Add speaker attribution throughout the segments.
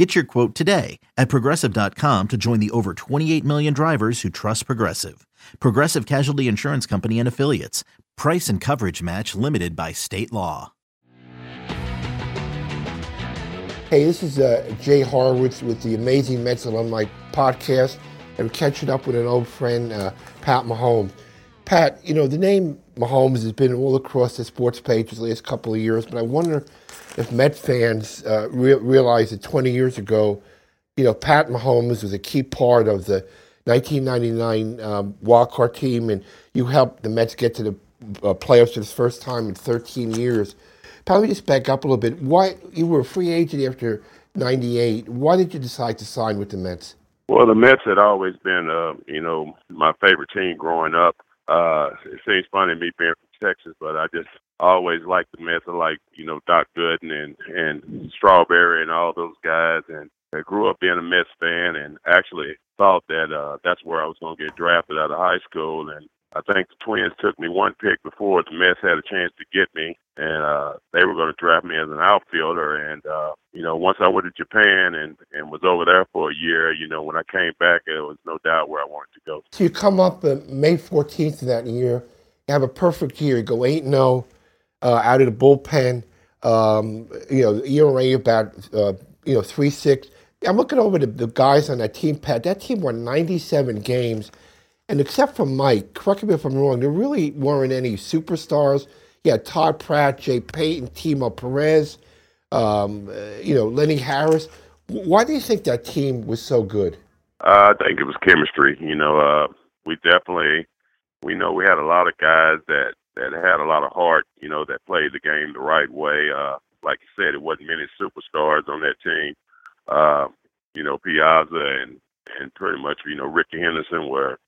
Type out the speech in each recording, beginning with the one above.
Speaker 1: Get your quote today at progressive.com to join the over 28 million drivers who trust Progressive. Progressive Casualty Insurance Company and Affiliates. Price and coverage match limited by state law.
Speaker 2: Hey, this is uh, Jay Horwitz with the Amazing Mets Alumni Podcast, we're catching up with an old friend, uh, Pat Mahomes. Pat, you know, the name Mahomes has been all across the sports pages the last couple of years, but I wonder if Met fans uh, re- realize that 20 years ago, you know, Pat Mahomes was a key part of the 1999 um, wildcard team, and you helped the Mets get to the uh, playoffs for the first time in 13 years. Probably just back up a little bit. Why you were a free agent after '98? Why did you decide to sign with the Mets?
Speaker 3: Well, the Mets had always been, uh, you know, my favorite team growing up. Uh, it seems funny to me being from Texas, but I just always liked the Mets. Like, you know, Doc Gooden and and Strawberry and all those guys, and I grew up being a Mets fan, and actually thought that uh, that's where I was going to get drafted out of high school. And I think the Twins took me one pick before the Mets had a chance to get me, and uh, they were going to draft me as an outfielder. And uh, you know, once I went to Japan and and was over there for a year, you know, when I came back, there was no doubt where I wanted to go.
Speaker 2: So you come up uh, May 14th of that year, have a perfect year, go eight and zero uh, out of the bullpen. Um, you know, ERA about uh, you know three six. I'm looking over the, the guys on that team, Pat. That team won 97 games, and except for Mike, correct me if I'm wrong, there really weren't any superstars. Had Todd Pratt, Jay Payton, Timo Perez, um, uh, you know, Lenny Harris. Why do you think that team was so good?
Speaker 3: Uh, I think it was chemistry. You know, uh, we definitely we know we had a lot of guys that that had a lot of heart. You know, that played the game the right way. Uh, like you said, it wasn't many superstars on that team. Uh, you know, Piazza and and pretty much you know Rickey Henderson were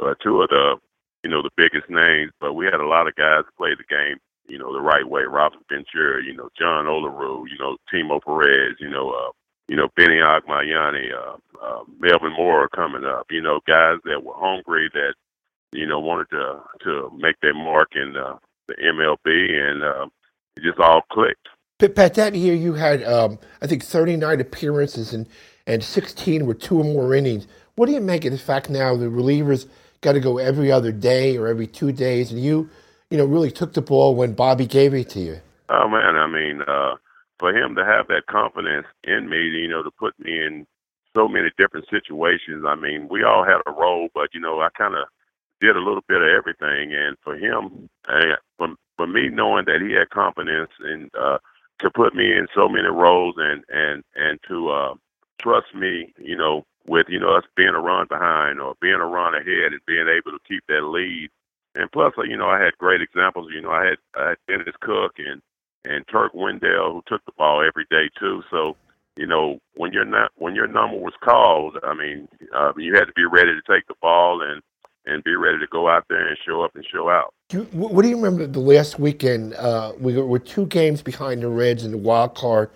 Speaker 3: uh, two of the you know the biggest names. But we had a lot of guys who played the game you know the right way. Robin Ventura, you know John Olerud, you know Timo Perez, you know. Uh, you know, Benny Agbayani, uh, uh, Melvin Mora coming up, you know, guys that were hungry that you know, wanted to to make their mark in uh, the MLB, and uh, it just all clicked.
Speaker 2: Pat, that year you had, um, I think, 39 appearances and, and 16 with two or more innings. What do you make of the fact now the relievers got to go every other day or every two days, and you, you know, really took the ball when Bobby gave it to you?
Speaker 3: Oh man, I mean, uh, for him to have that confidence in me, you know, to put me in so many different situations. I mean, we all had a role, but you know, I kind of did a little bit of everything. And for him, uh, for for me knowing that he had confidence and uh, to put me in so many roles and and and to uh, trust me, you know, with you know us being a run behind or being a run ahead and being able to keep that lead. And plus, you know, I had great examples. You know, I had, I had Dennis Cook and and Turk Wendell who took the ball every day too. So you know, when you're not when your number was called, I mean, uh, you had to be ready to take the ball and and be ready to go out there and show up and show out.
Speaker 2: What do you remember the last weekend? Uh, we were two games behind the Reds in the wild card.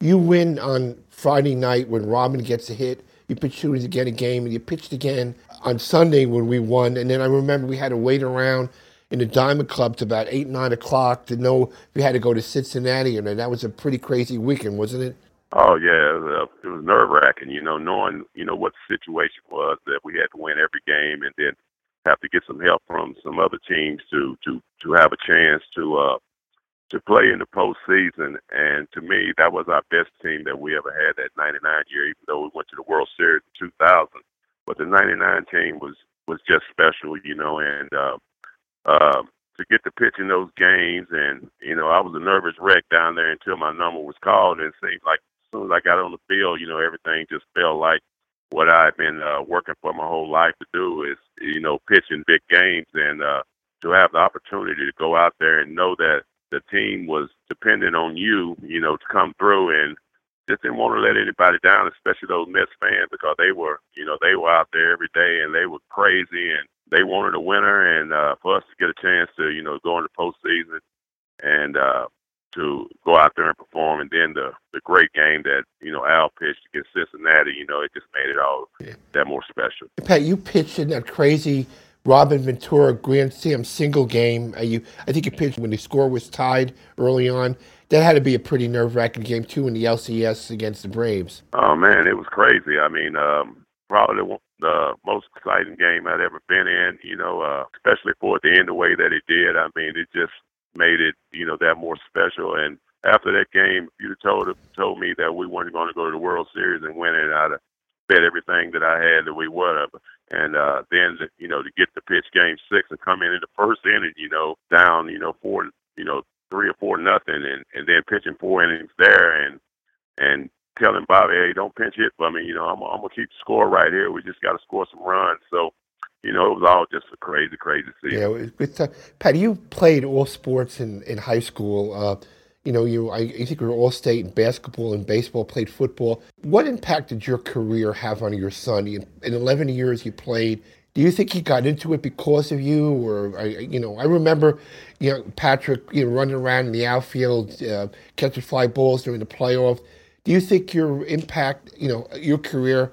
Speaker 2: You win on Friday night when Robin gets a hit. You pitch two to get a game, and you pitched again on Sunday when we won. And then I remember we had to wait around in the Diamond Club to about eight nine o'clock to know if we had to go to Cincinnati, and that was a pretty crazy weekend, wasn't it?
Speaker 3: Oh yeah, it was, uh, was nerve wracking. You know, knowing you know what the situation was that we had to win every game, and then have to get some help from some other teams to to to have a chance to uh to play in the postseason. And to me, that was our best team that we ever had that '99 year. Even though we went to the World Series in 2000, but the '99 team was was just special, you know. And uh, uh, to get to pitch in those games, and you know, I was a nervous wreck down there until my number was called, and it seemed like as soon as I got on the field, you know, everything just felt like what I've been uh, working for my whole life to do is, you know, pitching big games and uh, to have the opportunity to go out there and know that the team was dependent on you, you know, to come through and just didn't want to let anybody down, especially those Mets fans because they were, you know, they were out there every day and they were crazy and they wanted a winner, and uh, for us to get a chance to you know go into postseason and uh, to go out there and perform, and then the the great game that you know Al pitched against Cincinnati, you know, it just made it all that more special.
Speaker 2: Pat, you pitched in that crazy Robin Ventura Grand Slam single game. Uh, you, I think you pitched when the score was tied early on. That had to be a pretty nerve wracking game too in the LCS against the Braves.
Speaker 3: Oh man, it was crazy. I mean, um, probably the, the most exciting game I'd ever been in. You know, uh, especially for it to end the way that it did. I mean, it just made it, you know, that more special. And after that game, have told told me that we weren't going to go to the World Series and win it, I'd have bet everything that I had that we would have. And uh, then, you know, to get to pitch Game Six and come in in the first inning, you know, down, you know, four, you know, three or four nothing, and and then pitching four innings there, and and telling Bobby, hey, don't pinch hit for me. You know, I'm, I'm gonna keep the score right here. We just got to score some runs. So you know, it was all just a crazy, crazy season.
Speaker 2: Yeah, it's, uh, Patty, you played all sports in, in high school. Uh, you know, you I, I think you were all state in basketball and baseball, played football. What impact did your career have on your son? in 11 years you played. Do you think he got into it because of you, or I, you know? I remember, you know, Patrick, you know, running around in the outfield, uh, catching fly balls during the playoffs. Do you think your impact, you know, your career,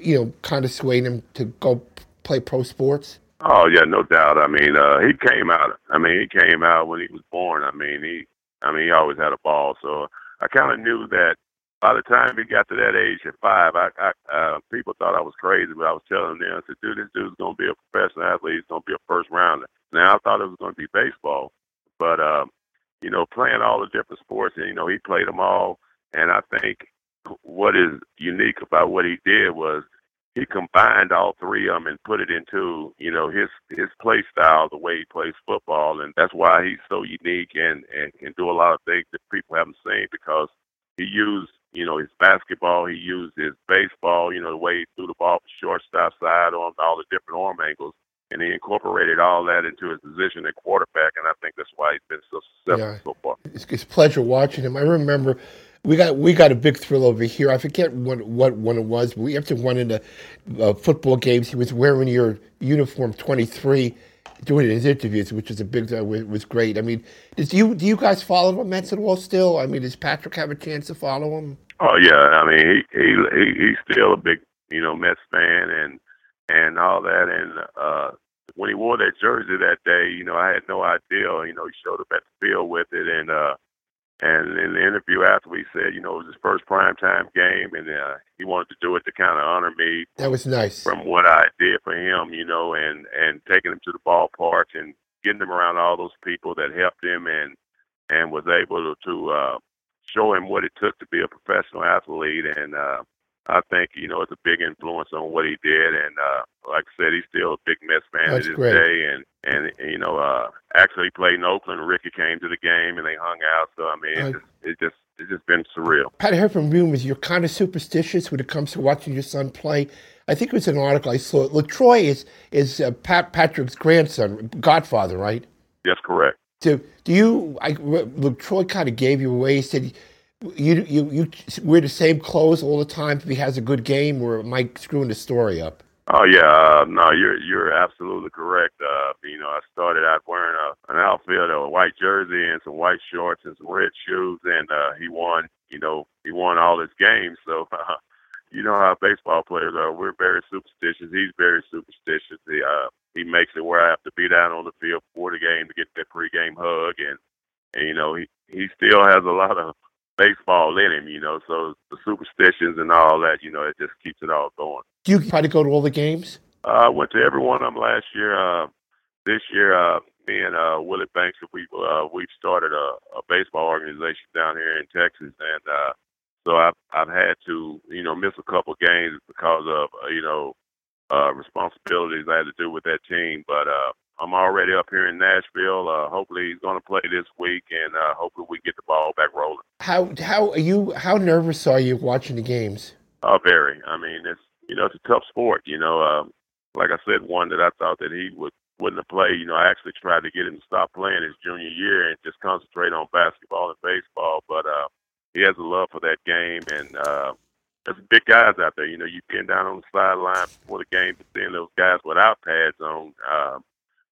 Speaker 2: you know, kind of swayed him to go play pro sports?
Speaker 3: Oh yeah, no doubt. I mean, uh, he came out. I mean, he came out when he was born. I mean, he, I mean, he always had a ball. So I kind of knew that by the time he got to that age at five, I, I uh, people thought I was crazy, but I was telling them, I said, dude, this dude's gonna be a professional athlete. He's gonna be a first rounder. Now I thought it was gonna be baseball, but um, you know, playing all the different sports, and you know, he played them all. And I think what is unique about what he did was he combined all three of them and put it into you know his his play style, the way he plays football, and that's why he's so unique and and can do a lot of things that people haven't seen because he used you know his basketball, he used his baseball, you know the way he threw the ball from shortstop side on all the different arm angles, and he incorporated all that into his position at quarterback, and I think that's why he's been so successful yeah. so far.
Speaker 2: It's, it's a pleasure watching him. I remember we got we got a big thrill over here. I forget what what one it was. But we after one of the uh, football games, he was wearing your uniform twenty three, doing his interviews, which was a big uh, was great. I mean, do you do you guys follow Mets at all still? I mean, does Patrick have a chance to follow him?
Speaker 3: Oh yeah, I mean he he, he he's still a big you know Mets fan and and all that and uh when he wore that jersey that day, you know, I had no idea. You know, he showed up at the field with it, and uh, and in the interview after, we said, you know, it was his first prime time game, and uh, he wanted to do it to kind of honor me.
Speaker 2: That was nice.
Speaker 3: From what I did for him, you know, and and taking him to the ballpark and getting him around all those people that helped him, and and was able to uh, show him what it took to be a professional athlete, and uh, I think you know it's a big influence on what he did, and uh, like I said, he's still a big Mets fan
Speaker 2: That's
Speaker 3: to this
Speaker 2: great.
Speaker 3: day, and and you know, uh, actually played in Oakland. Ricky came to the game, and they hung out. So I mean, it, just, it just it's just been surreal.
Speaker 2: Pat, I heard from rumors you're kind of superstitious when it comes to watching your son play. I think it was an article I saw. LaTroy is is uh, Pat Patrick's grandson, godfather, right?
Speaker 3: Yes, correct.
Speaker 2: So do you? I, LaTroy kind of gave you away. He said you you you wear the same clothes all the time if he has a good game, or am I screwing the story up?
Speaker 3: Oh yeah, uh, no, you're you're absolutely correct. Uh, you know, I started out wearing a, an outfit, a white jersey, and some white shorts and some red shoes, and uh, he won. You know, he won all his games. So, uh, you know how baseball players are. We're very superstitious. He's very superstitious. He uh, he makes it where I have to be down on the field before the game to get that pregame hug, and and you know he he still has a lot of baseball in him, you know. So the superstitions and all that, you know, it just keeps it all going.
Speaker 2: Do you try to go to all the games?
Speaker 3: Uh, I went to every one of them last year. Uh, this year, uh, me and uh, Willie Banks, we uh, we've started a, a baseball organization down here in Texas, and uh, so I've I've had to you know miss a couple games because of uh, you know uh, responsibilities I had to do with that team. But uh, I'm already up here in Nashville. Uh, hopefully, he's going to play this week, and uh, hopefully, we get the ball back rolling.
Speaker 2: How how are you? How nervous are you watching the games?
Speaker 3: Uh, very. I mean, it's you know, it's a tough sport. You know, um, like I said, one that I thought that he would wouldn't have played. You know, I actually tried to get him to stop playing his junior year and just concentrate on basketball and baseball. But uh, he has a love for that game, and uh, there's big guys out there. You know, you getting down on the sideline before the game, but seeing those guys without pads on, uh,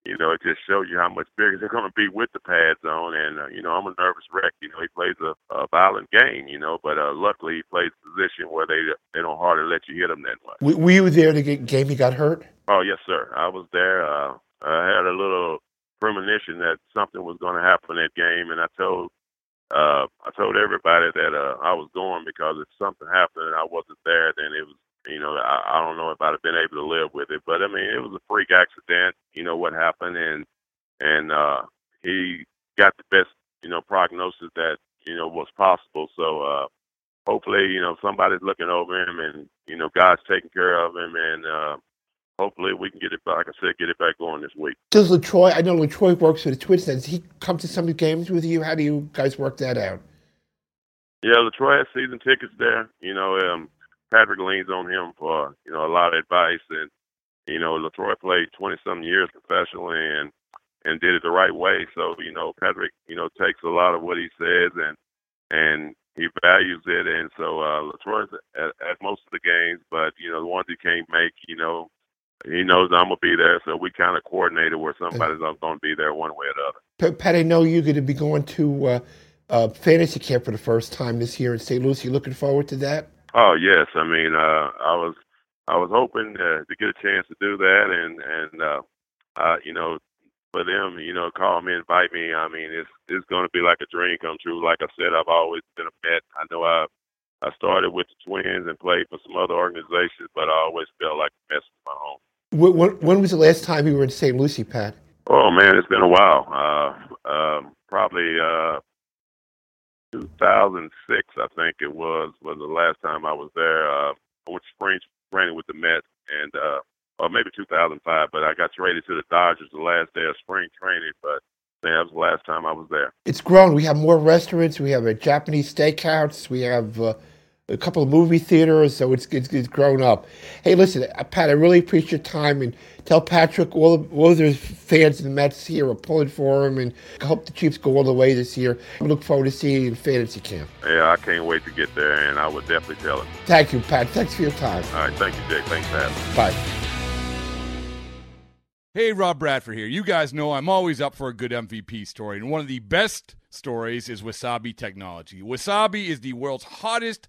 Speaker 3: you know, it just shows you how much bigger they're going to be with the pads on. And, uh, you know, I'm a nervous wreck. You know, he plays a, a violent game, you know, but uh, luckily he plays a position where they they don't hardly let you hit him that much.
Speaker 2: Were you there the game he got hurt?
Speaker 3: Oh, yes, sir. I was there. Uh, I had a little premonition that something was going to happen that game, and I told uh, I told everybody that uh, I was going because if something happened and I wasn't there, then it was, you know, I, I don't know if I'd have been able to live with it. But I mean, it was a freak accident. You know what happened, and and uh, he got the best, you know, prognosis that you know was possible. So uh, hopefully, you know, somebody's looking over him, and you know, God's taking care of him, and uh, hopefully we can get it back. Like I said, get it back going this week.
Speaker 2: Does Latroy? I know Latroy works for the Twins. Does he come to some of the games with you? How do you guys work that out?
Speaker 3: Yeah, Latroy has season tickets there. You know, um, Patrick leans on him for you know a lot of advice, and you know Latroy played twenty some years professionally and and did it the right way. So you know Patrick, you know takes a lot of what he says and and he values it, and so uh, Latroy's at, at most of the games, but you know the ones he can't make, you know he knows I'm gonna be there, so we kind of coordinated where somebody's going to be there one way or the
Speaker 2: other. Pat, I know you're going to be going to uh, uh, fantasy camp for the first time this year in St. Lucie. You looking forward to that?
Speaker 3: Oh yes, I mean uh, I was I was hoping uh, to get a chance to do that, and and uh, uh, you know for them, you know, call me, invite me. I mean, it's it's going to be like a dream come true. Like I said, I've always been a Met. I know I I started with the Twins and played for some other organizations, but I always felt like the Mets was my home.
Speaker 2: When, when was the last time you were in St. Lucie, Pat?
Speaker 3: Oh man, it's been a while. Uh, um, probably uh, 2006, I think it was, was the last time I was there. Uh, I went spring training with the Mets, and uh, or maybe 2005. But I got traded to the Dodgers the last day of spring training. But that was the last time I was there.
Speaker 2: It's grown. We have more restaurants. We have a Japanese steakhouse. We have uh, a couple of movie theaters, so it's, it's, it's grown up. Hey, listen, uh, Pat, I really appreciate your time, and tell Patrick all of, all of the fans of the Mets here are pulling for him, and I hope the Chiefs go all the way this year. I look forward to seeing you in fantasy camp.
Speaker 3: Yeah, I can't wait to get there, and I would definitely tell him.
Speaker 2: Thank you, Pat. Thanks for your time.
Speaker 3: All right, thank you, Jake. Thanks Pat.
Speaker 2: Bye.
Speaker 4: Hey, Rob Bradford here. You guys know I'm always up for a good MVP story, and one of the best stories is Wasabi Technology. Wasabi is the world's hottest